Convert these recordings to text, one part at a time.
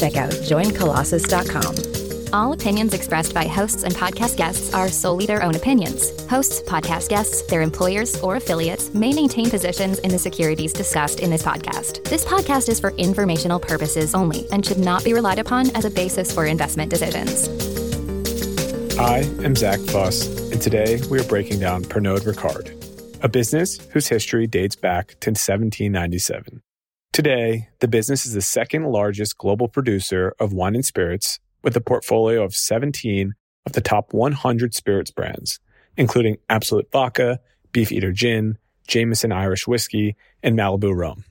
check out joincolossus.com. All opinions expressed by hosts and podcast guests are solely their own opinions. Hosts, podcast guests, their employers, or affiliates may maintain positions in the securities discussed in this podcast. This podcast is for informational purposes only and should not be relied upon as a basis for investment decisions. I am Zack Fuss, and today we are breaking down Pernod Ricard, a business whose history dates back to 1797. Today, the business is the second largest global producer of wine and spirits with a portfolio of 17 of the top 100 spirits brands, including Absolut Vodka, Beefeater Gin, Jameson Irish Whiskey, and Malibu Rum.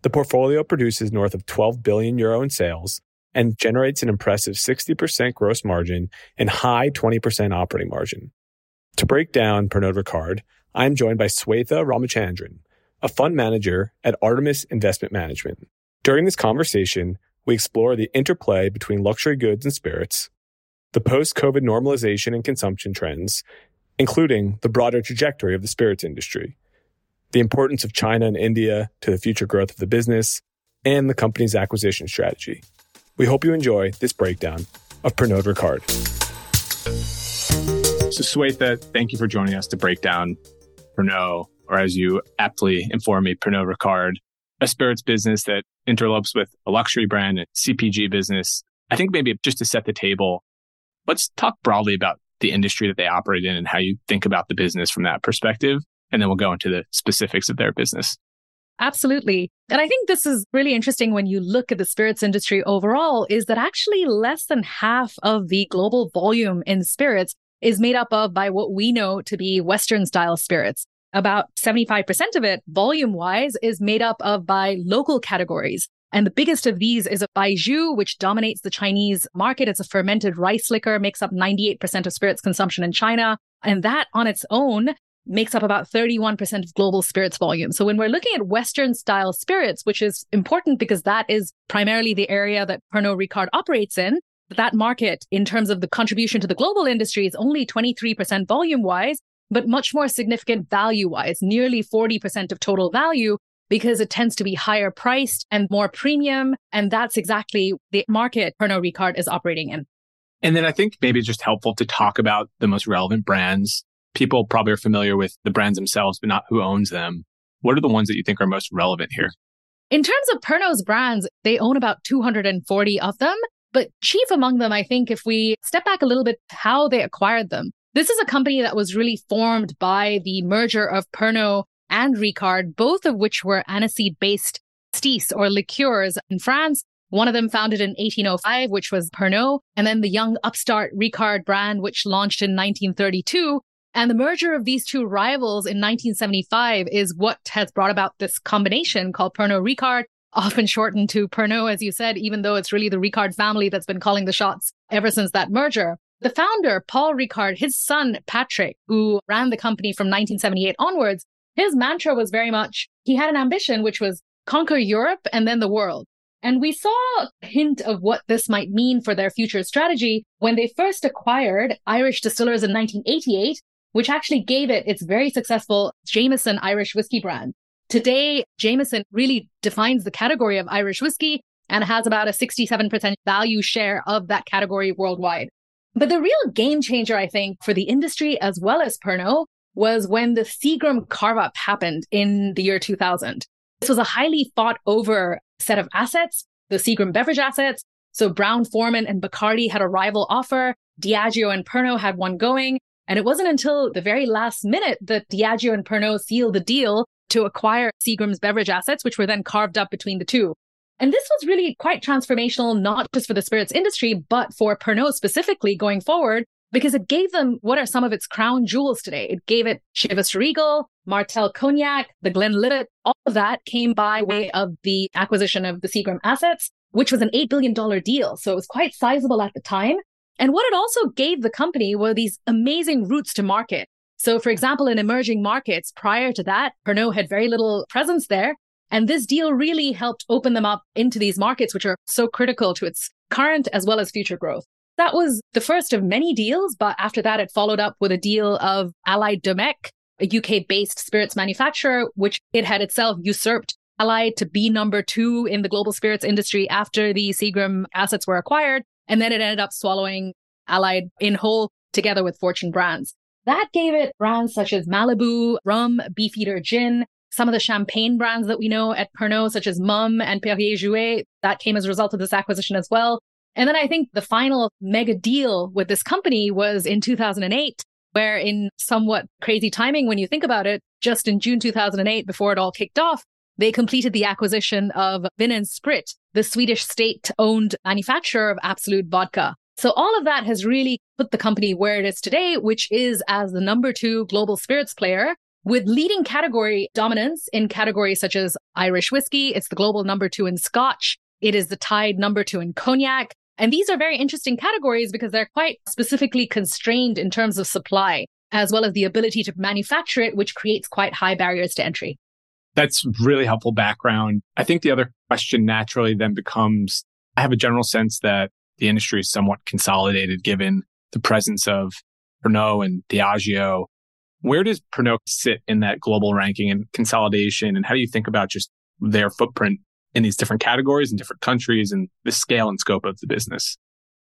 The portfolio produces north of 12 billion euro in sales and generates an impressive 60% gross margin and high 20% operating margin. To break down Pernod Ricard, I am joined by Swetha Ramachandran, a fund manager at Artemis Investment Management. During this conversation, we explore the interplay between luxury goods and spirits, the post COVID normalization and consumption trends, including the broader trajectory of the spirits industry, the importance of China and India to the future growth of the business, and the company's acquisition strategy. We hope you enjoy this breakdown of Pernod Ricard. So, Swetha, thank you for joining us to break down Pernod, or as you aptly inform me, Pernod Ricard a spirits business that interlopes with a luxury brand and CPG business. I think maybe just to set the table, let's talk broadly about the industry that they operate in and how you think about the business from that perspective. And then we'll go into the specifics of their business. Absolutely. And I think this is really interesting when you look at the spirits industry overall is that actually less than half of the global volume in spirits is made up of by what we know to be Western style spirits about 75% of it, volume wise, is made up of by local categories. And the biggest of these is a baijiu, which dominates the Chinese market. It's a fermented rice liquor, makes up 98% of spirits consumption in China. And that on its own makes up about 31% of global spirits volume. So when we're looking at Western style spirits, which is important because that is primarily the area that Pernod Ricard operates in, that market in terms of the contribution to the global industry is only 23% volume wise but much more significant value wise, nearly 40% of total value because it tends to be higher priced and more premium. And that's exactly the market Pernod Ricard is operating in. And then I think maybe it's just helpful to talk about the most relevant brands. People probably are familiar with the brands themselves, but not who owns them. What are the ones that you think are most relevant here? In terms of Pernod's brands, they own about 240 of them. But chief among them, I think, if we step back a little bit, how they acquired them. This is a company that was really formed by the merger of Pernod and Ricard, both of which were aniseed based pastis or liqueurs in France. One of them founded in 1805, which was Pernod, and then the young upstart Ricard brand, which launched in 1932. And the merger of these two rivals in 1975 is what has brought about this combination called Pernod Ricard, often shortened to Pernod, as you said, even though it's really the Ricard family that's been calling the shots ever since that merger. The founder, Paul Ricard, his son, Patrick, who ran the company from 1978 onwards, his mantra was very much he had an ambition, which was conquer Europe and then the world. And we saw a hint of what this might mean for their future strategy when they first acquired Irish Distillers in 1988, which actually gave it its very successful Jameson Irish whiskey brand. Today, Jameson really defines the category of Irish whiskey and has about a 67% value share of that category worldwide. But the real game changer, I think, for the industry as well as Pernod was when the Seagram carve up happened in the year 2000. This was a highly fought over set of assets, the Seagram beverage assets. So Brown Forman and Bacardi had a rival offer. Diageo and Pernod had one going. And it wasn't until the very last minute that Diageo and Pernod sealed the deal to acquire Seagram's beverage assets, which were then carved up between the two. And this was really quite transformational, not just for the spirits industry, but for Pernod specifically going forward, because it gave them what are some of its crown jewels today. It gave it Chivas Regal, Martell Cognac, the Glenlivet. All of that came by way of the acquisition of the Seagram assets. which was an $8 billion deal. So it was quite sizable at the time. And what it also gave the company were these amazing routes to market. So, for example, in emerging markets, prior to that, Pernod had very little presence there. And this deal really helped open them up into these markets, which are so critical to its current as well as future growth. That was the first of many deals, but after that, it followed up with a deal of Allied Domecq, a UK based spirits manufacturer, which it had itself usurped Allied to be number two in the global spirits industry after the Seagram assets were acquired. And then it ended up swallowing Allied in whole together with Fortune Brands. That gave it brands such as Malibu, rum, Beefeater gin, some of the champagne brands that we know at Pernod, such as Mumm and Perrier Jouet, that came as a result of this acquisition as well. And then I think the final mega deal with this company was in 2008, where in somewhat crazy timing, when you think about it, just in June 2008, before it all kicked off, they completed the acquisition of Vin & Sprit, the Swedish state owned manufacturer of Absolut vodka. So all of that has really put the company where it is today, which is as the number two global spirits player with leading category dominance in categories such as Irish whiskey. It's the global number two in Scotch. It is the tied number two in cognac. And these are very interesting categories because they're quite specifically constrained in terms of supply, as well as the ability to manufacture it, which creates quite high barriers to entry. That's really helpful background. I think the other question naturally then becomes I have a general sense that the industry is somewhat consolidated given the presence of Pernod and Diageo. Where does Pernod sit in that global ranking and consolidation? And how do you think about just their footprint in these different categories and different countries and the scale and scope of the business?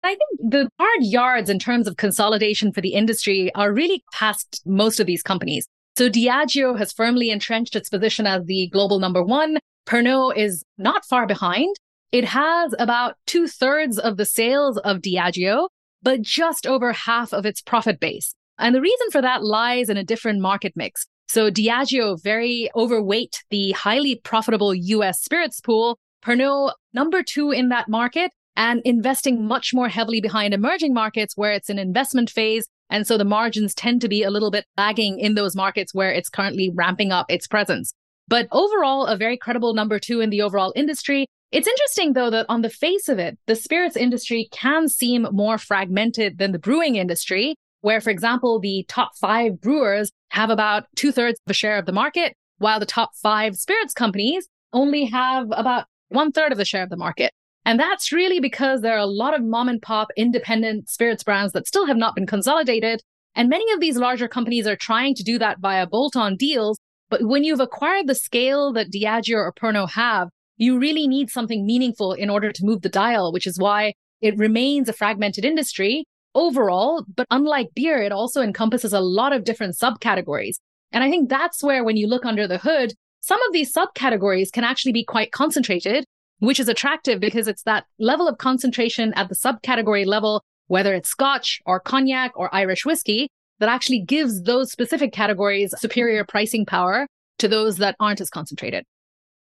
I think the hard yards in terms of consolidation for the industry are really past most of these companies. So Diageo has firmly entrenched its position as the global number one. Pernod is not far behind. It has about two thirds of the sales of Diageo, but just over half of its profit base. And the reason for that lies in a different market mix. So Diageo very overweight the highly profitable US spirits pool. Pernod number two in that market and investing much more heavily behind emerging markets where it's an investment phase and so the margins tend to be a little bit lagging in those markets where it's currently ramping up its presence. But overall, a very credible number two in the overall industry. It's interesting, though, that on the face of it, the spirits industry can seem more fragmented than the brewing industry, where, for example, the top five brewers have about two thirds of a share of the market, while the top five spirits companies only have about one third of the share of the market. And that's really because there are a lot of mom and pop independent spirits brands that still have not been consolidated. And many of these larger companies are trying to do that via bolt on deals. But when you've acquired the scale that Diageo or Pernod have, you really need something meaningful in order to move the dial, which is why it remains a fragmented industry overall. But unlike beer, it also encompasses a lot of different subcategories. And I think that's where when you look under the hood, some of these subcategories can actually be quite concentrated which is attractive because it's that level of concentration at the subcategory level, whether it's Scotch or cognac or Irish whiskey, that actually gives those specific categories superior pricing power to those that aren't as concentrated.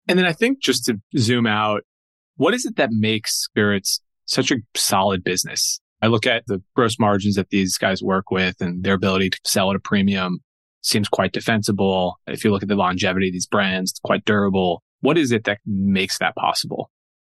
And then I think just to zoom out, what is it that makes spirits such a solid business? I look at the gross margins that these guys work with and their ability to sell at a premium seems quite defensible. If you look at the longevity of these brands, it's quite durable. What is it that makes that possible?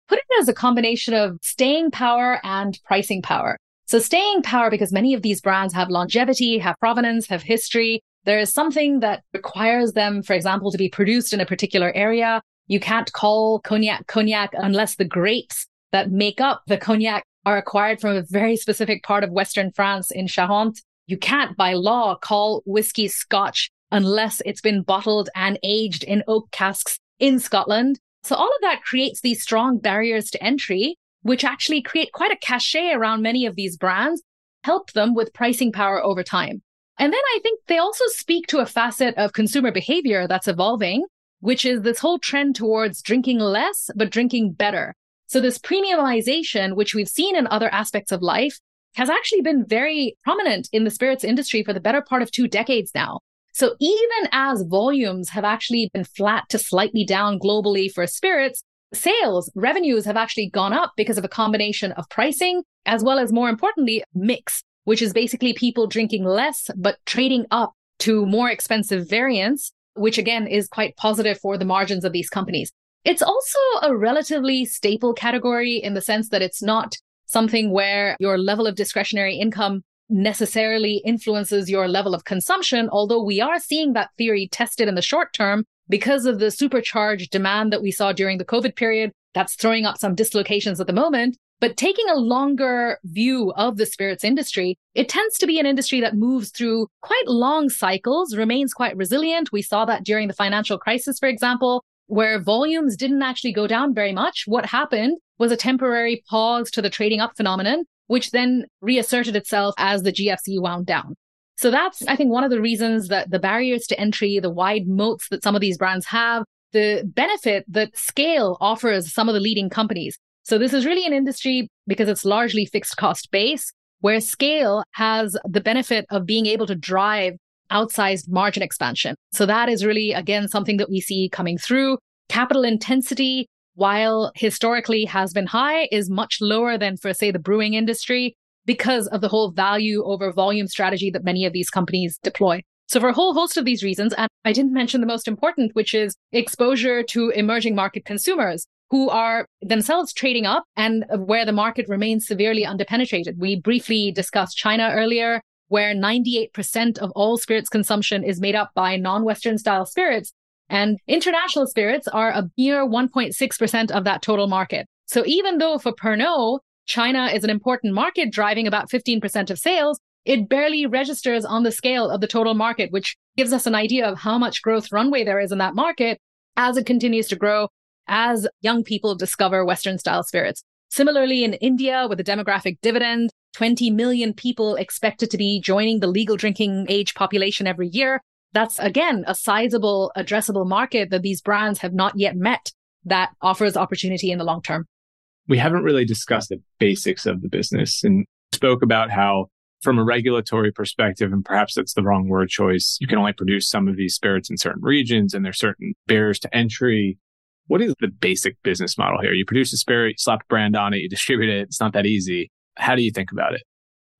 Put it as a combination of staying power and pricing power. So staying power because many of these brands have longevity, have provenance, have history. There is something that requires them, for example, to be produced in a particular area. You can't call cognac cognac unless the grapes that make up the cognac are acquired from a very specific part of Western France in Charente. You can't by law call whiskey Scotch unless it's been bottled and aged in oak casks in Scotland. So all of that creates these strong barriers to entry, which actually create quite a cachet around many of these brands, help them with pricing power over time. And then I think they also speak to a facet of consumer behavior that's evolving, which is this whole trend towards drinking less, but drinking better. So this premiumization, which we've seen in other aspects of life, has actually been very prominent in the spirits industry for the better part of two decades now. So even as volumes have actually been flat to slightly down globally for spirits, sales revenues have actually gone up because of a combination of pricing as well as more importantly, mix, which is basically people drinking less, but trading up to more expensive variants, which again is quite positive for the margins of these companies. It's also a relatively staple category in the sense that it's not something where your level of discretionary income necessarily influences your level of consumption, although we are seeing that theory tested in the short term because of the supercharged demand that we saw during the COVID period. That's throwing up some dislocations at the moment. But taking a longer view of the spirits industry, it tends to be an industry that moves through quite long cycles, remains quite resilient. We saw that during the financial crisis, for example, where volumes didn't actually go down very much. What happened was a temporary pause to the trading up phenomenon, which then reasserted itself as the GFC wound down. So that's, I think, one of the reasons that the barriers to entry, the wide moats that some of these brands have, the benefit that scale offers some of the leading companies. So this is really an industry because it's largely fixed cost base where scale has the benefit of being able to drive outsized margin expansion. So that is really, again, something that we see coming through. Capital intensity, while historically has been high, is much lower than for, say, the brewing industry because of the whole value over volume strategy that many of these companies deploy. So for a whole host of these reasons, and I didn't mention the most important, which is exposure to emerging market consumers who are themselves trading up and where the market remains severely underpenetrated. We briefly discussed China earlier, where 98% of all spirits consumption is made up by non-Western style spirits. And international spirits are a mere 1.6% of that total market. So even though for Pernod, China is an important market driving about 15% of sales, it barely registers on the scale of the total market, which gives us an idea of how much growth runway there is in that market as it continues to grow as young people discover Western style spirits. Similarly, in India, with the demographic dividend, 20 million people expected to be joining the legal drinking age population every year. That's again a sizable addressable market that these brands have not yet met that offers opportunity in the long term. We haven't really discussed the basics of the business and spoke about how from a regulatory perspective, and perhaps that's the wrong word choice, you can only produce some of these spirits in certain regions and there's certain barriers to entry. What is the basic business model here? You produce a spirit, you slap a brand on it, you distribute it. It's not that easy. How do you think about it?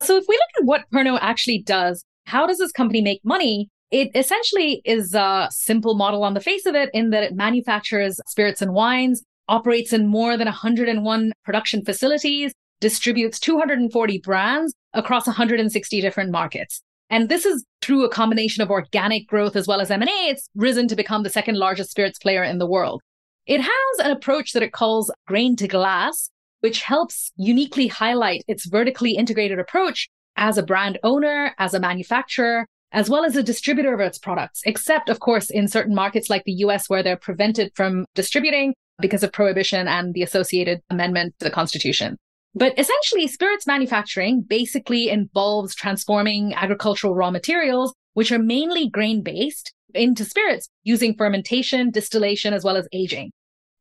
So if we look at what Pernod actually does, how does this company make money? It essentially is a simple model on the face of it in that it manufactures spirits and wines, operates in more than 101 production facilities, distributes 240 brands across 160 different markets. And this is through a combination of organic growth as well as M&A. It's risen to become the second largest spirits player in the world. It has an approach that it calls grain to glass, which helps uniquely highlight its vertically integrated approach as a brand owner, as a manufacturer, as well as a distributor of its products, except, of course, in certain markets like the US where they're prevented from distributing because of prohibition and the associated amendment to the Constitution. But essentially, spirits manufacturing basically involves transforming agricultural raw materials, which are mainly grain based, into spirits using fermentation, distillation, as well as aging.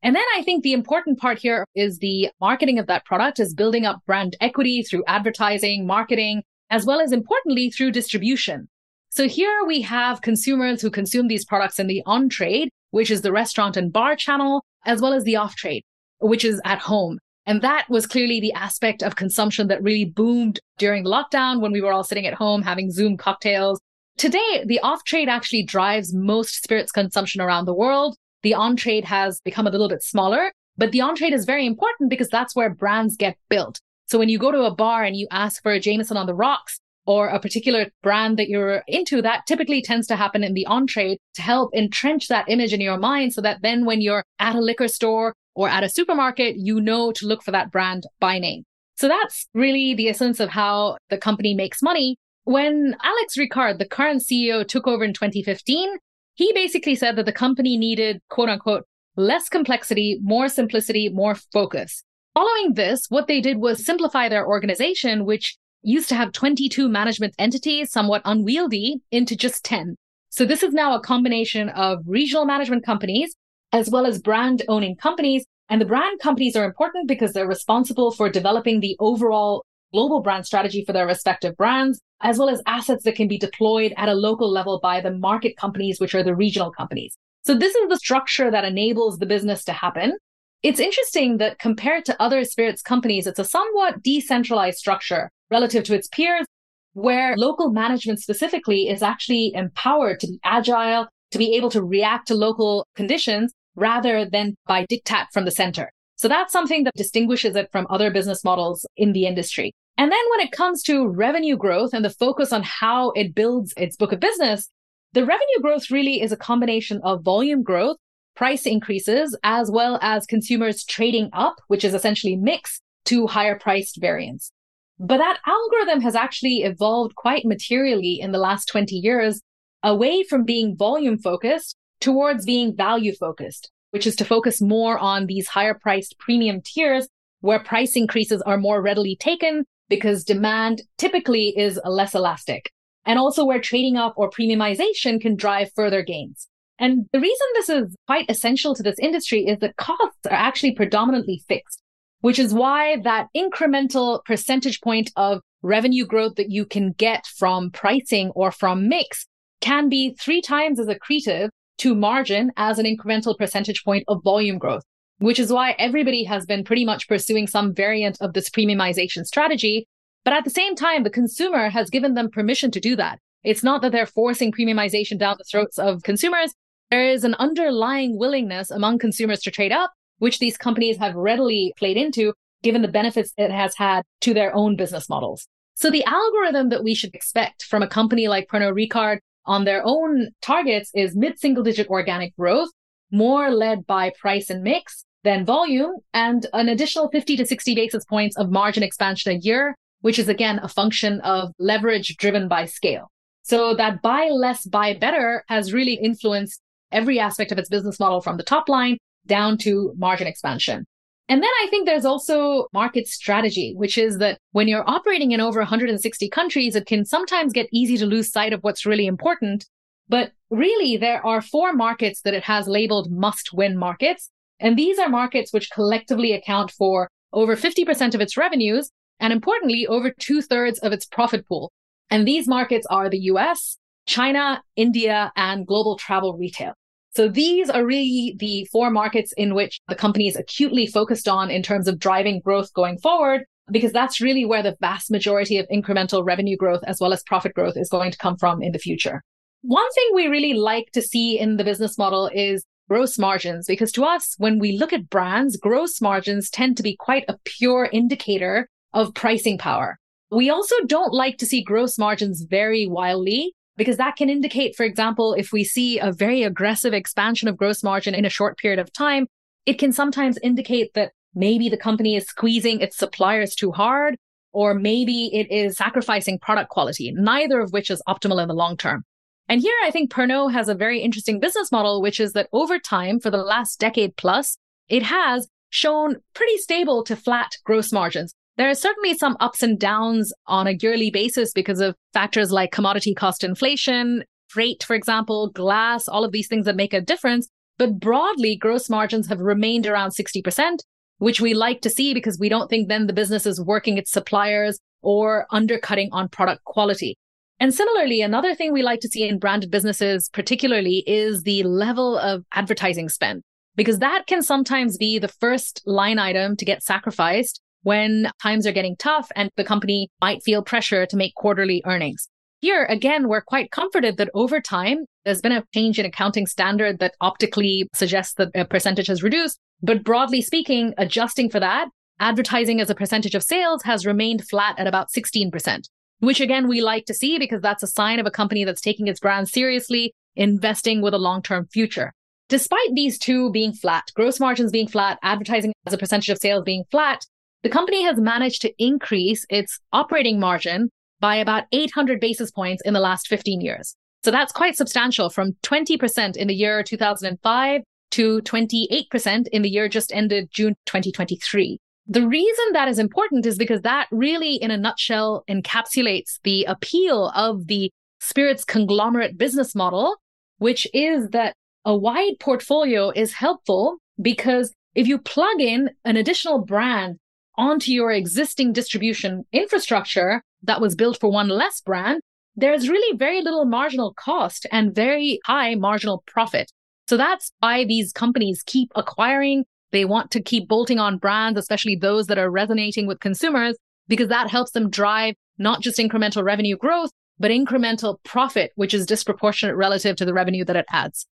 And then I think the important part here is the marketing of that product is building up brand equity through advertising, marketing, as well as importantly through distribution. So here we have consumers who consume these products in the on trade, which is the restaurant and bar channel, as well as the off trade, which is at home. And that was clearly the aspect of consumption that really boomed during lockdown when we were all sitting at home having Zoom cocktails. Today, the off trade actually drives most spirits consumption around the world. The on trade has become a little bit smaller, but the on trade is very important because that's where brands get built. So when you go to a bar and you ask for a Jameson on the rocks or a particular brand that you're into, that typically tends to happen in the on trade to help entrench that image in your mind so that then when you're at a liquor store or at a supermarket, you know to look for that brand by name. So that's really the essence of how the company makes money. When Alex Ricard, the current CEO, took over in 2015, he basically said that the company needed, quote unquote, less complexity, more simplicity, more focus. Following this, what they did was simplify their organization, which used to have 22 management entities, somewhat unwieldy, into just 10. So this is now a combination of regional management companies as well as brand owning companies. And the brand companies are important because they're responsible for developing the overall global brand strategy for their respective brands as well as assets that can be deployed at a local level by the market companies, which are the regional companies. So this is the structure that enables the business to happen. It's interesting that compared to other spirits companies, it's a somewhat decentralized structure relative to its peers, where local management specifically is actually empowered to be agile, to be able to react to local conditions, rather than by diktat from the center. So that's something that distinguishes it from other business models in the industry. And then when it comes to revenue growth and the focus on how it builds its book of business, the revenue growth really is a combination of volume growth, price increases, as well as consumers trading up, which is essentially mix to higher priced variants. But that algorithm has actually evolved quite materially in the last 20 years away from being volume focused towards being value focused, which is to focus more on these higher priced premium tiers where price increases are more readily taken because demand typically is less elastic. And also where trading up or premiumization can drive further gains. And the reason this is quite essential to this industry is that costs are actually predominantly fixed, which is why that incremental percentage point of revenue growth that you can get from pricing or from mix can be three times as accretive to margin as an incremental percentage point of volume growth, which is why everybody has been pretty much pursuing some variant of this premiumization strategy. But at the same time, the consumer has given them permission to do that. It's not that they're forcing premiumization down the throats of consumers. There is an underlying willingness among consumers to trade up, which these companies have readily played into, given the benefits it has had to their own business models. So the algorithm that we should expect from a company like Pernod Ricard on their own targets is mid single digit organic growth, more led by price and mix than volume, and an additional 50 to 60 basis points of margin expansion a year, which is again a function of leverage driven by scale. So that buy less, buy better has really influenced every aspect of its business model from the top line down to margin expansion. And then I think there's also market strategy, which is that when you're operating in over 160 countries, it can sometimes get easy to lose sight of what's really important. But really, there are four markets that it has labeled must win markets. And these are markets which collectively account for over 50% of its revenues and importantly, over two thirds of its profit pool. And these markets are the US, China, India, and global travel retail. So these are really the four markets in which the company is acutely focused on in terms of driving growth going forward, because that's really where the vast majority of incremental revenue growth as well as profit growth is going to come from in the future. One thing we really like to see in the business model is gross margins, because to us, when we look at brands, gross margins tend to be quite a pure indicator of pricing power. We also don't like to see gross margins vary wildly because that can indicate, for example, if we see a very aggressive expansion of gross margin in a short period of time, it can sometimes indicate that maybe the company is squeezing its suppliers too hard, or maybe it is sacrificing product quality, neither of which is optimal in the long term. And here I think Pernod has a very interesting business model, which is that over time, for the last decade plus, it has shown pretty stable to flat gross margins. There are certainly some ups and downs on a yearly basis because of factors like commodity cost inflation, freight, for example, glass, all of these things that make a difference. But broadly, gross margins have remained around 60%, which we like to see because we don't think then the business is working its suppliers or undercutting on product quality. And similarly, another thing we like to see in branded businesses, particularly, is the level of advertising spend, because that can sometimes be the first line item to get sacrificed when times are getting tough and the company might feel pressure to make quarterly earnings. Here, again, we're quite comforted that over time, there's been a change in accounting standard that optically suggests that a percentage has reduced. But broadly speaking, adjusting for that, advertising as a percentage of sales has remained flat at about 16%, which again, we like to see because that's a sign of a company that's taking its brand seriously, investing with a long term future. Despite these two being flat, gross margins being flat, advertising as a percentage of sales being flat, the company has managed to increase its operating margin by about 800 basis points in the last 15 years. So that's quite substantial from 20% in the year 2005 to 28% in the year just ended June 2023. The reason that is important is because that really, in a nutshell, encapsulates the appeal of the Spirits conglomerate business model, which is that a wide portfolio is helpful because if you plug in an additional brand onto your existing distribution infrastructure that was built for one less brand, there's really very little marginal cost and very high marginal profit. So that's why these companies keep acquiring. They want to keep bolting on brands, especially those that are resonating with consumers, because that helps them drive not just incremental revenue growth, but incremental profit, which is disproportionate relative to the revenue that it adds.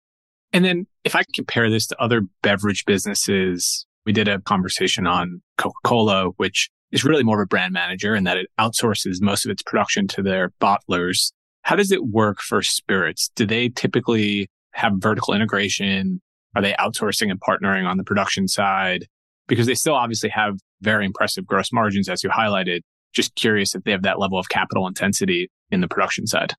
And then if I compare this to other beverage businesses, we did a conversation on Coca-Cola, which is really more of a brand manager and that it outsources most of its production to their bottlers. How does it work for spirits? Do they typically have vertical integration? Are they outsourcing and partnering on the production side? Because they still obviously have very impressive gross margins, as you highlighted. Just curious if they have that level of capital intensity in the production side.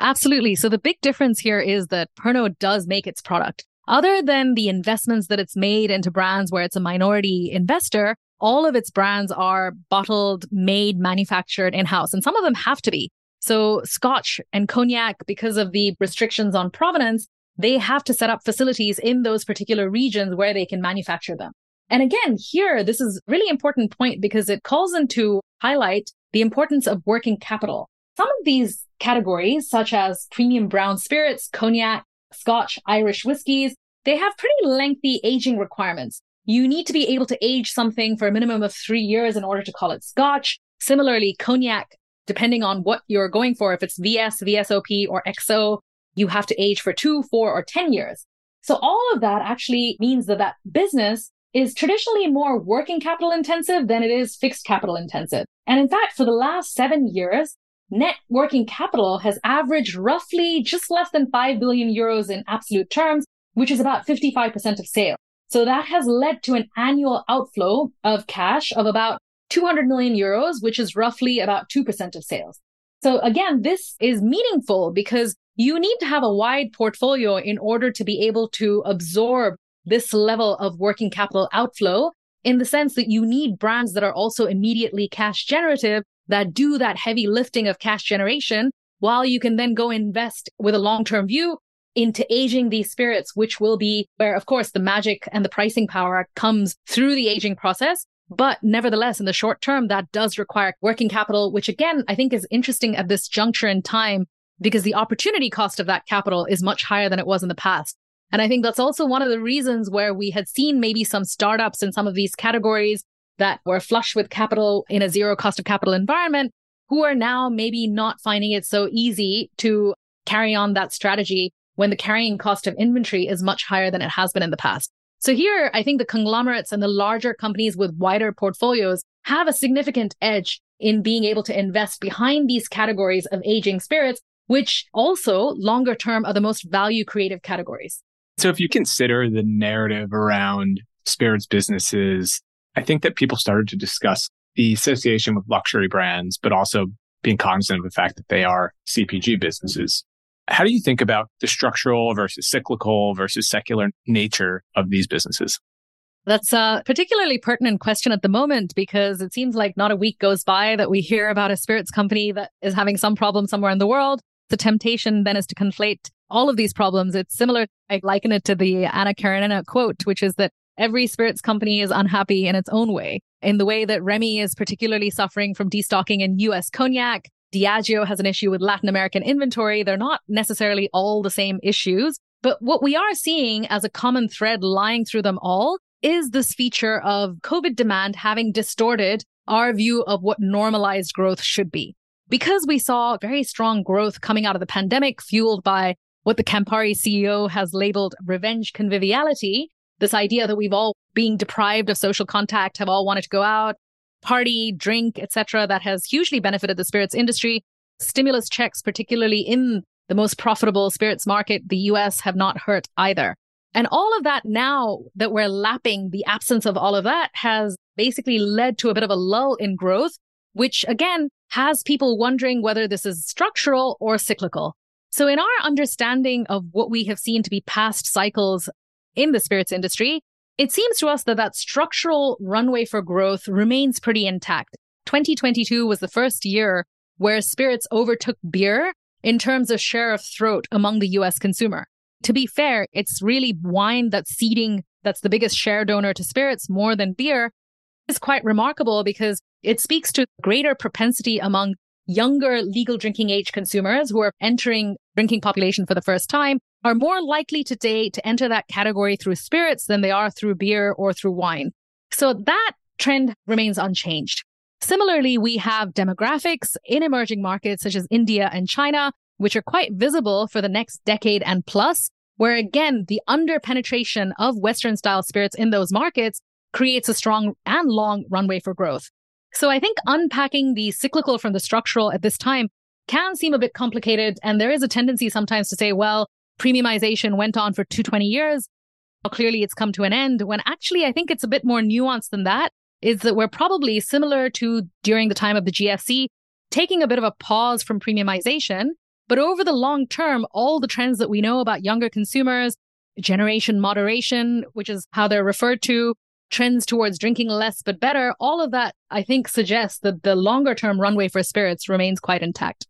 Absolutely. So the big difference here is that Pernod does make its product. Other than the investments that it's made into brands where it's a minority investor, all of its brands are bottled, made, manufactured in house. And some of them have to be. So Scotch and Cognac, because of the restrictions on provenance, they have to set up facilities in those particular regions where they can manufacture them. And again, here, this is really important point because it calls into highlight the importance of working capital. Some of these categories, such as premium brown spirits, cognac, Scotch, Irish whiskies, they have pretty lengthy aging requirements. You need to be able to age something for a minimum of three years in order to call it Scotch. Similarly, cognac, depending on what you're going for, if it's VS, VSOP, or XO, you have to age for two, four, or 10 years. So all of that actually means that that business is traditionally more working capital intensive than it is fixed capital intensive. And in fact, for the last seven years, net working capital has averaged roughly just less than 5 billion euros in absolute terms, which is about 55% of sales. So that has led to an annual outflow of cash of about 200 million euros, which is roughly about 2% of sales. So again, this is meaningful because you need to have a wide portfolio in order to be able to absorb this level of working capital outflow in the sense that you need brands that are also immediately cash generative that do that heavy lifting of cash generation while you can then go invest with a long-term view into aging these spirits, which will be where, of course, the magic and the pricing power comes through the aging process. But nevertheless, in the short term, that does require working capital, which again, I think is interesting at this juncture in time because the opportunity cost of that capital is much higher than it was in the past. And I think that's also one of the reasons where we had seen maybe some startups in some of these categories that were flush with capital in a zero cost of capital environment who are now maybe not finding it so easy to carry on that strategy when the carrying cost of inventory is much higher than it has been in the past. So here, I think the conglomerates and the larger companies with wider portfolios have a significant edge in being able to invest behind these categories of aging spirits, which also longer term are the most value creative categories. So if you consider the narrative around spirits businesses I think that people started to discuss the association with luxury brands, but also being cognizant of the fact that they are CPG businesses. How do you think about the structural versus cyclical versus secular nature of these businesses? That's a particularly pertinent question at the moment because it seems like not a week goes by that we hear about a spirits company that is having some problem somewhere in the world. The temptation then is to conflate all of these problems. It's similar. I liken it to the Anna Karenina quote, which is that every spirits company is unhappy in its own way. In the way that Remy is particularly suffering from destocking in US cognac, Diageo has an issue with Latin American inventory. They're not necessarily all the same issues. But what we are seeing as a common thread lying through them all is this feature of COVID demand having distorted our view of what normalized growth should be. Because we saw very strong growth coming out of the pandemic, fueled by what the Campari CEO has labeled revenge conviviality, this idea that we've all being deprived of social contact, have all wanted to go out, party, drink, etc., that has hugely benefited the spirits industry. Stimulus checks, particularly in the most profitable spirits market, the US, have not hurt either. And all of that now that we're lapping the absence of all of that has basically led to a bit of a lull in growth, which again has people wondering whether this is structural or cyclical. So in our understanding of what we have seen to be past cycles in the spirits industry, it seems to us that that structural runway for growth remains pretty intact. 2022 was the first year where spirits overtook beer in terms of share of throat among the US consumer. To be fair, it's really wine that's ceding, that's the biggest share donor to spirits more than beer is quite remarkable because it speaks to greater propensity among younger legal drinking age consumers who are entering drinking population for the first time are more likely today to enter that category through spirits than they are through beer or through wine. So that trend remains unchanged. Similarly, we have demographics in emerging markets such as India and China, which are quite visible for the next decade and plus, where again, the underpenetration of Western style spirits in those markets creates a strong and long runway for growth. So I think unpacking the cyclical from the structural at this time can seem a bit complicated. And there is a tendency sometimes to say, well, premiumization went on for 220 years. Well, clearly it's come to an end when actually I think it's a bit more nuanced than that is that we're probably similar to during the time of the GFC, taking a bit of a pause from premiumization. But over the long term, all the trends that we know about younger consumers, generation moderation, which is how they're referred to, trends towards drinking less but better, all of that, I think, suggests that the longer term runway for spirits remains quite intact.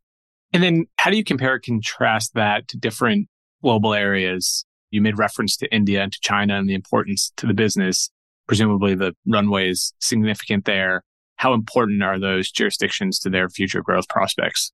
And then how do you compare and contrast that to different global areas? You made reference to India and to China and the importance to the business. Presumably the runway is significant there. How important are those jurisdictions to their future growth prospects?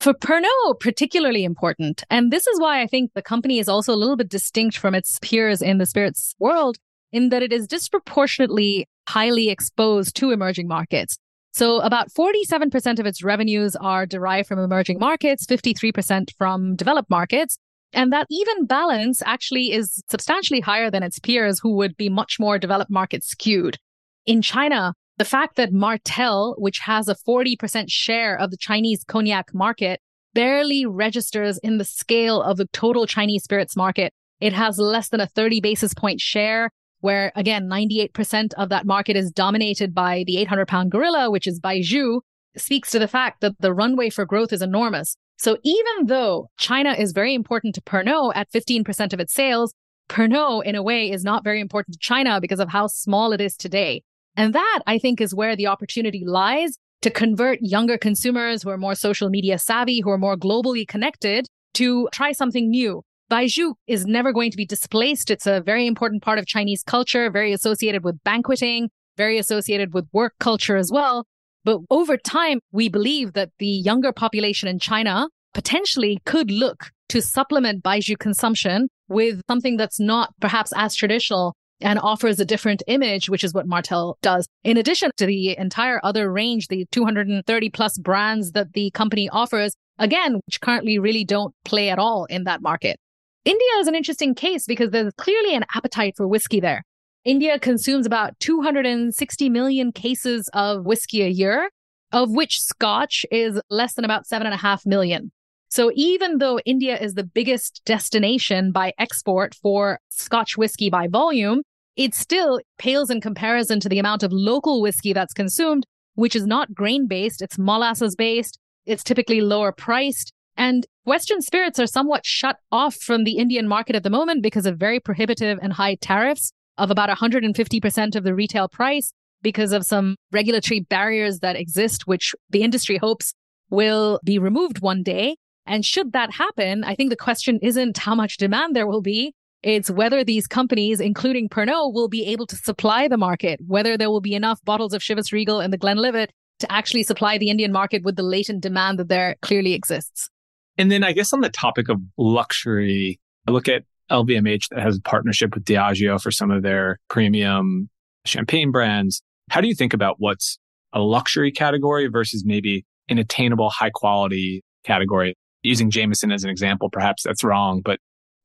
For Pernod, particularly important. And this is why I think the company is also a little bit distinct from its peers in the spirits world in that it is disproportionately highly exposed to emerging markets. So about 47% of its revenues are derived from emerging markets, 53% from developed markets. And that even balance actually is substantially higher than its peers who would be much more developed market skewed. In China, the fact that Martell, which has a 40% share of the Chinese cognac market, barely registers in the scale of the total Chinese spirits market. It has less than a 30 basis point share where again, 98% of that market is dominated by the 800 pound gorilla, which is Baijiu, speaks to the fact that the runway for growth is enormous. So even though China is very important to Pernod at 15% of its sales, Pernod in a way is not very important to China because of how small it is today. And that I think is where the opportunity lies to convert younger consumers who are more social media savvy, who are more globally connected to try something new, Baijiu is never going to be displaced. It's a very important part of Chinese culture, very associated with banqueting, very associated with work culture as well. But over time, we believe that the younger population in China potentially could look to supplement Baijiu consumption with something that's not perhaps as traditional and offers a different image, which is what Martell does. In addition to the entire other range, the 230 plus brands that the company offers, again, which currently really don't play at all in that market. India is an interesting case because there's clearly an appetite for whiskey there. India consumes about 260 million cases of whiskey a year, of which Scotch is less than about seven and a half million. So even though India is the biggest destination by export for Scotch whiskey by volume, it still pales in comparison to the amount of local whiskey that's consumed, which is not grain based. It's molasses based. It's typically lower priced. And Western spirits are somewhat shut off from the Indian market at the moment because of very prohibitive and high tariffs of about 150% of the retail price because of some regulatory barriers that exist, which the industry hopes will be removed one day. And should that happen, I think the question isn't how much demand there will be. It's whether these companies, including Pernod, will be able to supply the market, whether there will be enough bottles of Chivas Regal and the Glenlivet to actually supply the Indian market with the latent demand that there clearly exists. And then I guess on the topic of luxury, I look at LVMH that has a partnership with Diageo for some of their premium champagne brands. How do you think about what's a luxury category versus maybe an attainable high quality category? Using Jameson as an example, perhaps that's wrong, but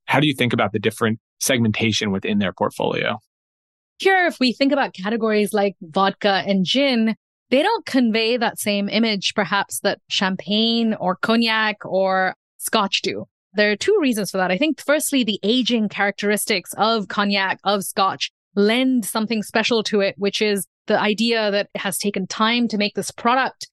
how do you think about the different segmentation within their portfolio? Here, if we think about categories like vodka and gin, they don't convey that same image, perhaps, that champagne or cognac or scotch do. There are two reasons for that. I think, firstly, the aging characteristics of cognac, of scotch, lend something special to it, which is the idea that it has taken time to make this product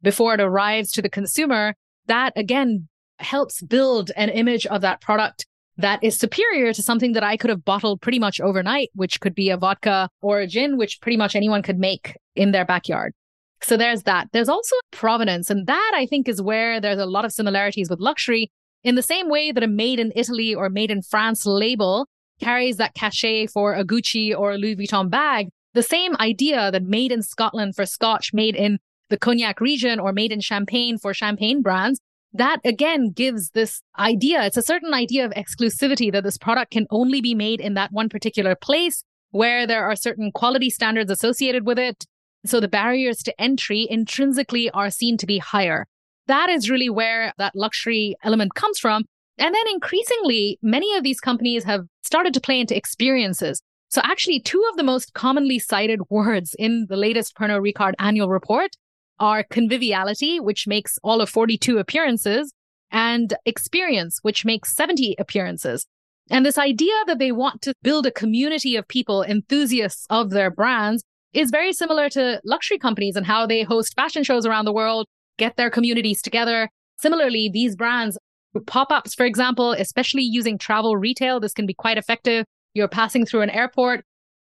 before it arrives to the consumer. That again helps build an image of that product that is superior to something that I could have bottled pretty much overnight, which could be a vodka or a gin, which pretty much anyone could make in their backyard. So there's that. There's also provenance. And that I think is where there's a lot of similarities with luxury in the same way that a made in Italy or made in France label carries that cachet for a Gucci or a Louis Vuitton bag. The same idea that made in Scotland for Scotch, made in the cognac region or made in Champagne for Champagne brands, that again gives this idea. It's a certain idea of exclusivity that this product can only be made in that one particular place where there are certain quality standards associated with it. So the barriers to entry intrinsically are seen to be higher. That is really where that luxury element comes from. And then increasingly, many of these companies have started to play into experiences. So actually, two of the most commonly cited words in the latest Pernod Ricard annual report are conviviality, which makes all of 42 appearances, and experience, which makes 70 appearances. And this idea that they want to build a community of people, enthusiasts of their brands, is very similar to luxury companies and how they host fashion shows around the world, get their communities together. Similarly, these brands, pop ups, for example, especially using travel retail, this can be quite effective. You're passing through an airport,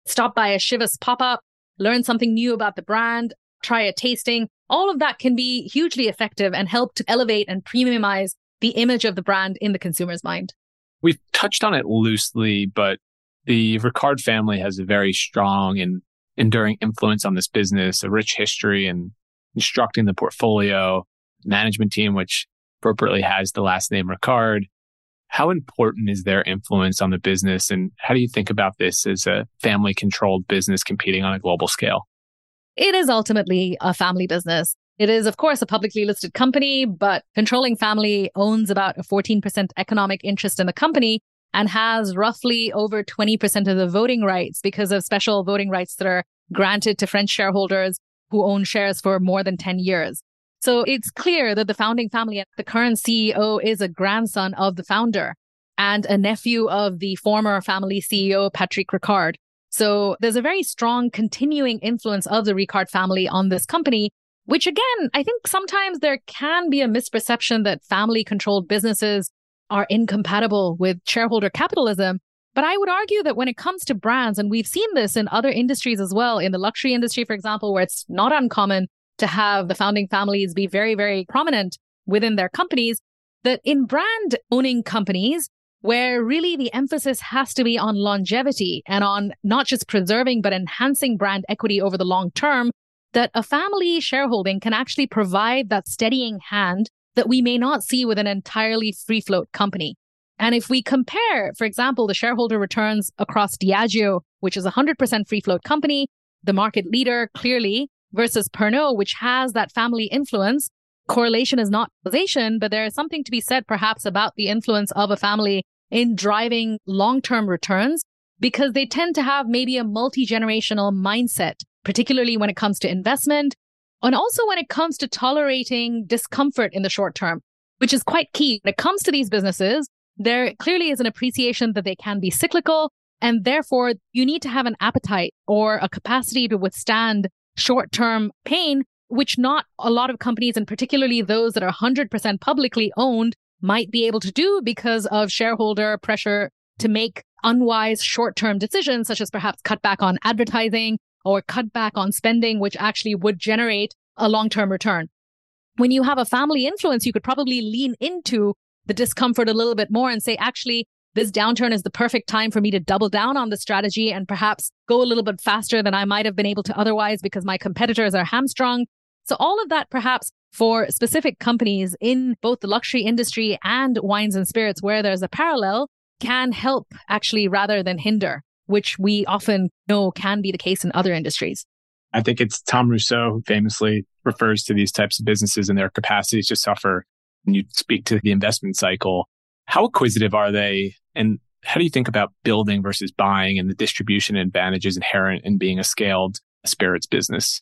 stop by a Chivas pop up, learn something new about the brand, try a tasting. All of that can be hugely effective and help to elevate and premiumize the image of the brand in the consumer's mind. We've touched on it loosely, but the Ricard family has a very strong and enduring influence on this business, a rich history and instructing the portfolio, management team, which appropriately has the last name Ricard. How important is their influence on the business? And how do you think about this as a family controlled business competing on a global scale? It is ultimately a family business. It is, of course, a publicly listed company, but controlling family owns about a 14% economic interest in the company and has roughly over 20% of the voting rights because of special voting rights that are granted to French shareholders who own shares for more than 10 years. So it's clear that the founding family, and the current CEO is a grandson of the founder and a nephew of the former family CEO, Patrick Ricard. So there's a very strong continuing influence of the Ricard family on this company, which again, I think sometimes there can be a misperception that family controlled businesses are incompatible with shareholder capitalism. But I would argue that when it comes to brands, and we've seen this in other industries as well, in the luxury industry, for example, where it's not uncommon to have the founding families be very, very prominent within their companies, that in brand owning companies, where really the emphasis has to be on longevity and on not just preserving, but enhancing brand equity over the long term, that a family shareholding can actually provide that steadying hand that we may not see with an entirely free float company. And if we compare, for example, the shareholder returns across Diageo, which is a 100% free float company, the market leader clearly, versus Pernod, which has that family influence, correlation is not causation, but there is something to be said perhaps about the influence of a family in driving long-term returns because they tend to have maybe a multi-generational mindset, particularly when it comes to investment and also when it comes to tolerating discomfort in the short term, which is quite key. When it comes to these businesses, there clearly is an appreciation that they can be cyclical. And therefore, you need to have an appetite or a capacity to withstand short term pain, which not a lot of companies, and particularly those that are 100% publicly owned, might be able to do because of shareholder pressure to make unwise short term decisions, such as perhaps cut back on advertising or cut back on spending, which actually would generate a long term return. When you have a family influence, you could probably lean into the discomfort a little bit more and say, actually, this downturn is the perfect time for me to double down on the strategy and perhaps go a little bit faster than I might have been able to otherwise because my competitors are hamstrung. So all of that perhaps for specific companies in both the luxury industry and wines and spirits where there's a parallel can help actually rather than hinder, which we often know can be the case in other industries. I think it's Tom Russo who famously refers to these types of businesses and their capacities to suffer. And you speak to the investment cycle. How acquisitive are they? And how do you think about building versus buying and the distribution advantages inherent in being a scaled spirits business?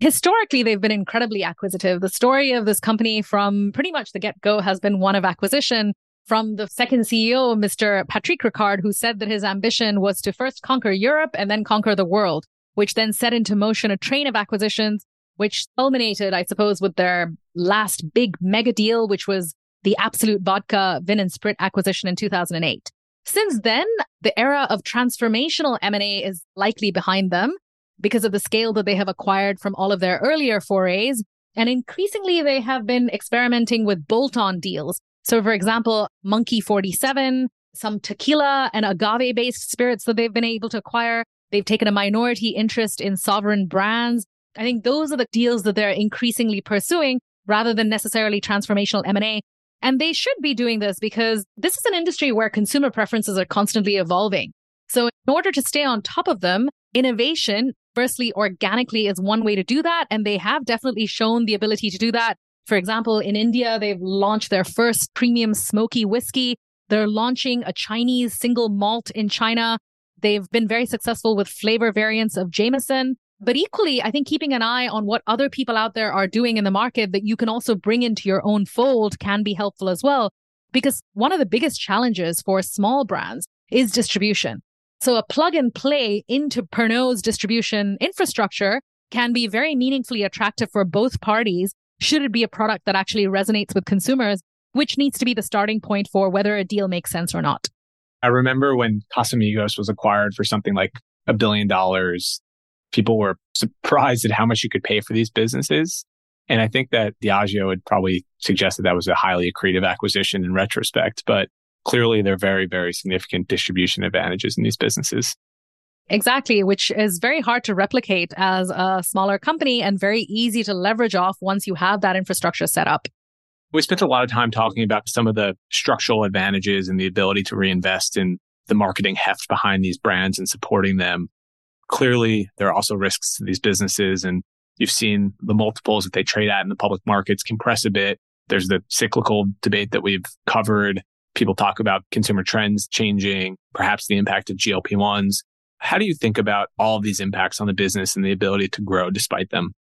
Historically, they've been incredibly acquisitive. The story of this company from pretty much the get go has been one of acquisition from the second CEO, Mr. Patrick Ricard, who said that his ambition was to first conquer Europe and then conquer the world, which then set into motion a train of acquisitions, which culminated, I suppose, with their last big mega deal, which was the Absolut Vodka Vin and Sprit acquisition in 2008. Since then, the era of transformational M&A is likely behind them because of the scale that they have acquired from all of their earlier forays. And increasingly, they have been experimenting with bolt on deals. So, for example, Monkey 47, some tequila and agave based spirits that they've been able to acquire. They've taken a minority interest in sovereign brands. I think those are the deals that they're increasingly pursuing rather than necessarily transformational M&A. And they should be doing this because this is an industry where consumer preferences are constantly evolving. So in order to stay on top of them, innovation, firstly, organically is one way to do that. And they have definitely shown the ability to do that For example, in India, they've launched their first premium smoky whiskey. They're launching a Chinese single malt in China. They've been very successful with flavor variants of Jameson. But equally, I think keeping an eye on what other people out there are doing in the market that you can also bring into your own fold can be helpful as well. Because one of the biggest challenges for small brands is distribution. So a plug and play into Pernod's distribution infrastructure can be very meaningfully attractive for both parties should it be a product that actually resonates with consumers, which needs to be the starting point for whether a deal makes sense or not. I remember when Casamigos was acquired for something like a billion dollars, people were surprised at how much you could pay for these businesses. And I think that Diageo would probably suggest that that was a highly accretive acquisition in retrospect, but clearly there are very, very significant distribution advantages in these businesses. Exactly, which is very hard to replicate as a smaller company and very easy to leverage off once you have that infrastructure set up. We spent a lot of time talking about some of the structural advantages and the ability to reinvest in the marketing heft behind these brands and supporting them. Clearly, there are also risks to these businesses, and you've seen the multiples that they trade at in the public markets compress a bit. There's the cyclical debate that we've covered. People talk about consumer trends changing, perhaps the impact of GLP 1s. How do you think about all these impacts on the business and the ability to grow despite them?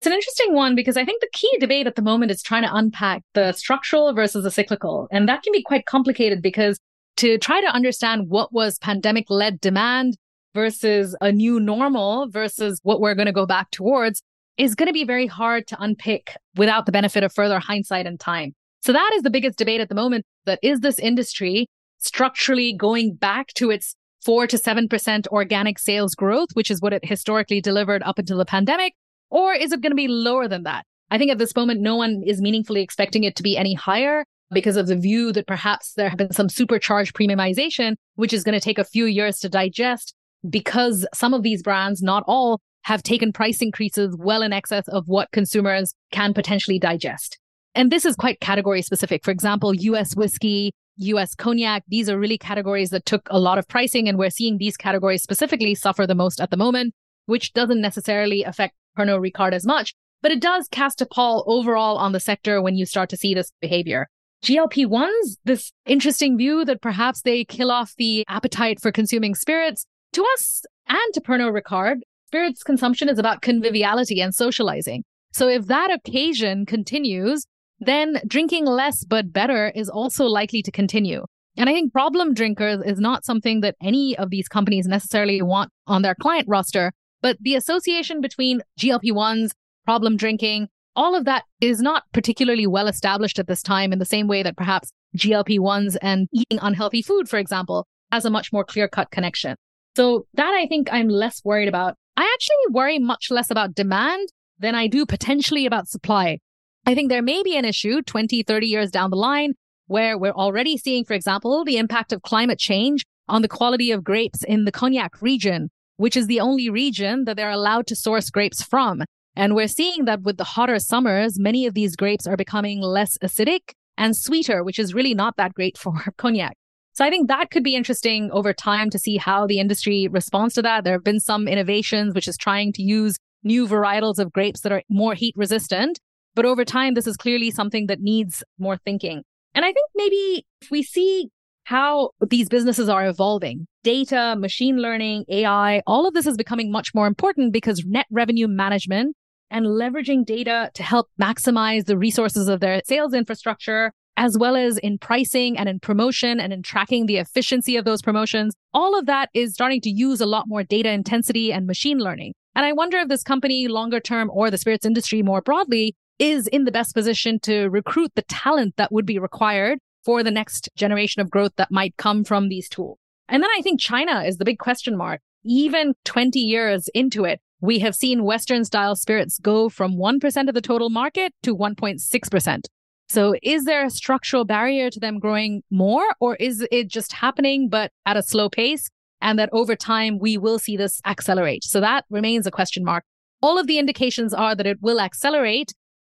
It's an interesting one because I think the key debate at the moment is trying to unpack the structural versus the cyclical. And that can be quite complicated because to try to understand what was pandemic led demand versus a new normal versus what we're going to go back towards is going to be very hard to unpick without the benefit of further hindsight and time. So that is the biggest debate at the moment that is this industry structurally going back to its four to 7% organic sales growth, which is what it historically delivered up until the pandemic? Or is it going to be lower than that? I think at this moment, no one is meaningfully expecting it to be any higher because of the view that perhaps there have been some supercharged premiumization, which is going to take a few years to digest because some of these brands, not all, have taken price increases well in excess of what consumers can potentially digest. And this is quite category specific. For example, US whiskey, US cognac, these are really categories that took a lot of pricing. And we're seeing these categories specifically suffer the most at the moment, which doesn't necessarily affect Pernod Ricard as much, but it does cast a pall overall on the sector when you start to see this behavior. GLP 1s, this interesting view that perhaps they kill off the appetite for consuming spirits. To us and to Pernod Ricard, spirits consumption is about conviviality and socializing. So if that occasion continues, then drinking less but better is also likely to continue. And I think problem drinkers is not something that any of these companies necessarily want on their client roster, but the association between GLP 1s, problem drinking, all of that is not particularly well established at this time in the same way that perhaps GLP 1s and eating unhealthy food, for example, has a much more clear cut connection. So that I think I'm less worried about. I actually worry much less about demand than I do potentially about supply. I think there may be an issue 20, 30 years down the line where we're already seeing, for example, the impact of climate change on the quality of grapes in the Cognac region, which is the only region that they're allowed to source grapes from. And we're seeing that with the hotter summers, many of these grapes are becoming less acidic and sweeter, which is really not that great for cognac. So I think that could be interesting over time to see how the industry responds to that. There have been some innovations, which is trying to use new varietals of grapes that are more heat resistant but over time, this is clearly something that needs more thinking. And I think maybe if we see how these businesses are evolving, data, machine learning, AI, all of this is becoming much more important because net revenue management and leveraging data to help maximize the resources of their sales infrastructure, as well as in pricing and in promotion and in tracking the efficiency of those promotions. All of that is starting to use a lot more data intensity and machine learning. And I wonder if this company longer term or the spirits industry more broadly is in the best position to recruit the talent that would be required for the next generation of growth that might come from these tools. And then I think China is the big question mark. Even 20 years into it, we have seen Western style spirits go from 1% of the total market to 1.6%. So is there a structural barrier to them growing more or is it just happening, but at a slow pace? And that over time, we will see this accelerate. So that remains a question mark. All of the indications are that it will accelerate,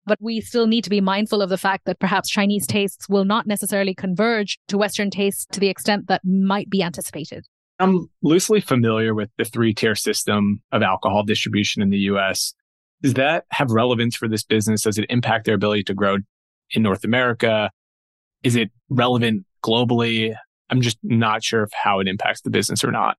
but we still need to be mindful of the fact that perhaps Chinese tastes will not necessarily converge to Western tastes to the extent that might be anticipated. I'm loosely familiar with the three tier system of alcohol distribution in the US. Does that have relevance for this business? Does it impact their ability to grow in North America? Is it relevant globally? I'm just not sure of how it impacts the business or not.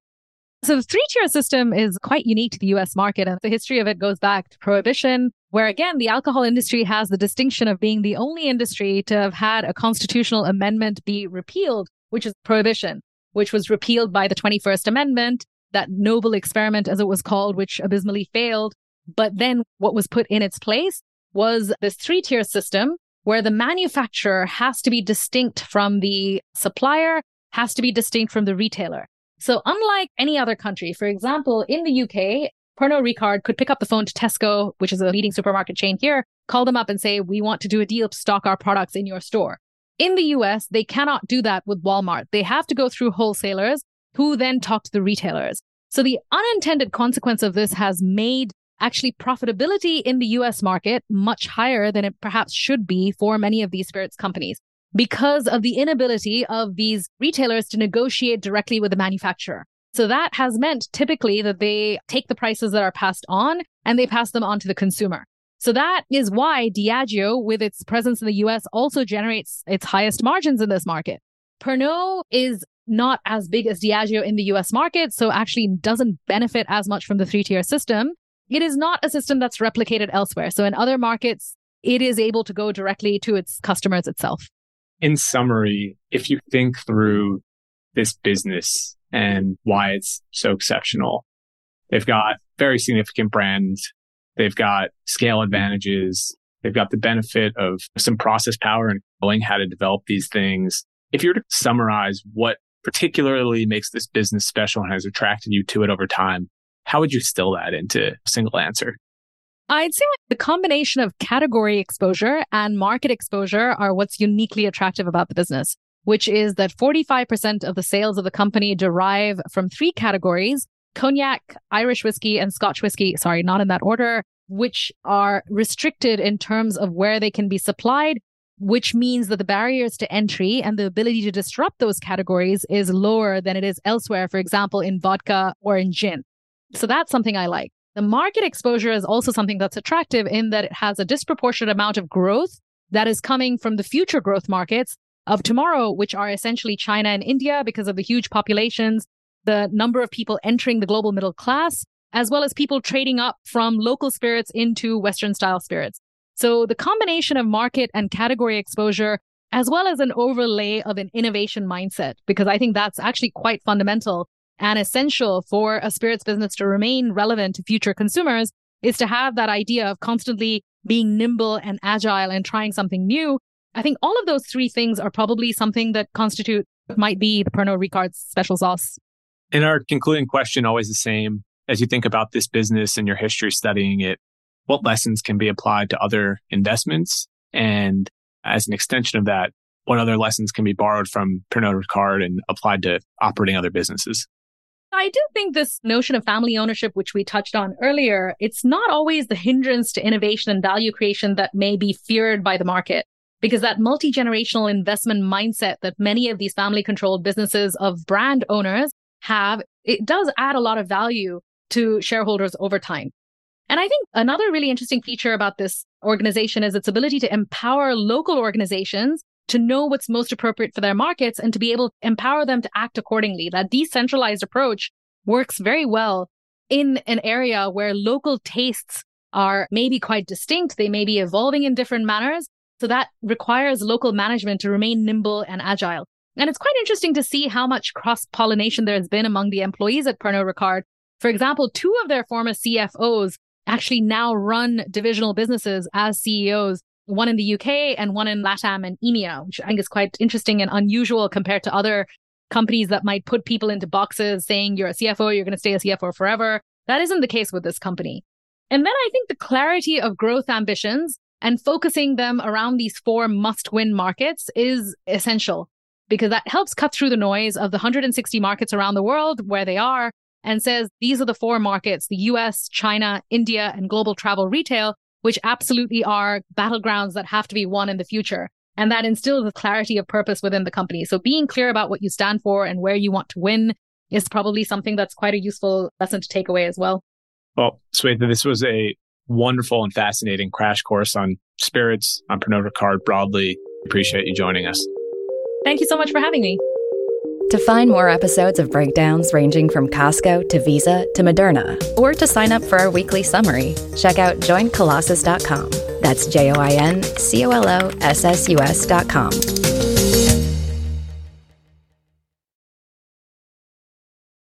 So the three tier system is quite unique to the US market. And the history of it goes back to prohibition, where again, the alcohol industry has the distinction of being the only industry to have had a constitutional amendment be repealed, which is prohibition, which was repealed by the 21st Amendment, that noble experiment, as it was called, which abysmally failed. But then what was put in its place was this three tier system where the manufacturer has to be distinct from the supplier, has to be distinct from the retailer. So unlike any other country, for example, in the UK, Pernod Ricard could pick up the phone to Tesco, which is a leading supermarket chain here, call them up and say, we want to do a deal to stock our products in your store. In the US, they cannot do that with Walmart. They have to go through wholesalers who then talk to the retailers. So the unintended consequence of this has made actually profitability in the US market much higher than it perhaps should be for many of these spirits companies because of the inability of these retailers to negotiate directly with the manufacturer. So that has meant typically that they take the prices that are passed on and they pass them on to the consumer. So that is why Diageo, with its presence in the US, also generates its highest margins in this market. Pernod is not as big as Diageo in the US market, so actually doesn't benefit as much from the three tier system. It is not a system that's replicated elsewhere. So in other markets, it is able to go directly to its customers itself in summary, if you think through this business and why it's so exceptional, they've got very significant brands. They've got scale advantages. They've got the benefit of some process power and knowing how to develop these things. If you were to summarize what particularly makes this business special and has attracted you to it over time, how would you distill that into a single answer? I'd say the combination of category exposure and market exposure are what's uniquely attractive about the business, which is that 45% of the sales of the company derive from three categories cognac, Irish whiskey, and Scotch whiskey. Sorry, not in that order, which are restricted in terms of where they can be supplied, which means that the barriers to entry and the ability to disrupt those categories is lower than it is elsewhere, for example, in vodka or in gin. So that's something I like. The market exposure is also something that's attractive in that it has a disproportionate amount of growth that is coming from the future growth markets of tomorrow, which are essentially China and India because of the huge populations, the number of people entering the global middle class, as well as people trading up from local spirits into Western style spirits. So the combination of market and category exposure, as well as an overlay of an innovation mindset, because I think that's actually quite fundamental and essential for a spirits business to remain relevant to future consumers is to have that idea of constantly being nimble and agile and trying something new. I think all of those three things are probably something that constitute might be the Pernod Ricard's special sauce. And our concluding question, always the same. As you think about this business and your history studying it, what lessons can be applied to other investments? And as an extension of that, what other lessons can be borrowed from Pernod Ricard and applied to operating other businesses? I do think this notion of family ownership, which we touched on earlier, it's not always the hindrance to innovation and value creation that may be feared by the market. Because that multi generational investment mindset that many of these family controlled businesses of brand owners have, it does add a lot of value to shareholders over time. And I think another really interesting feature about this organization is its ability to empower local organizations to know what's most appropriate for their markets and to be able to empower them to act accordingly. That decentralized approach works very well in an area where local tastes are maybe quite distinct. They may be evolving in different manners. So that requires local management to remain nimble and agile. And it's quite interesting to see how much cross pollination there has been among the employees at Pernod Ricard. For example, two of their former CFOs actually now run divisional businesses as CEOs one in the UK and one in LATAM and EMEA, which I think is quite interesting and unusual compared to other companies that might put people into boxes saying you're a CFO, you're going to stay a CFO forever. That isn't the case with this company. And then I think the clarity of growth ambitions and focusing them around these four must win markets is essential because that helps cut through the noise of the 160 markets around the world where they are and says these are the four markets the US, China, India, and global travel retail which absolutely are battlegrounds that have to be won in the future. And that instills a clarity of purpose within the company. So being clear about what you stand for and where you want to win is probably something that's quite a useful lesson to take away as well. Well, Swetha, this was a wonderful and fascinating crash course on spirits, on Pernod Ricard broadly. Appreciate you joining us. Thank you so much for having me. To find more episodes of breakdowns ranging from Costco to Visa to Moderna, or to sign up for our weekly summary, check out joincolossus.com. That's J O I N C O L O S S U S.com.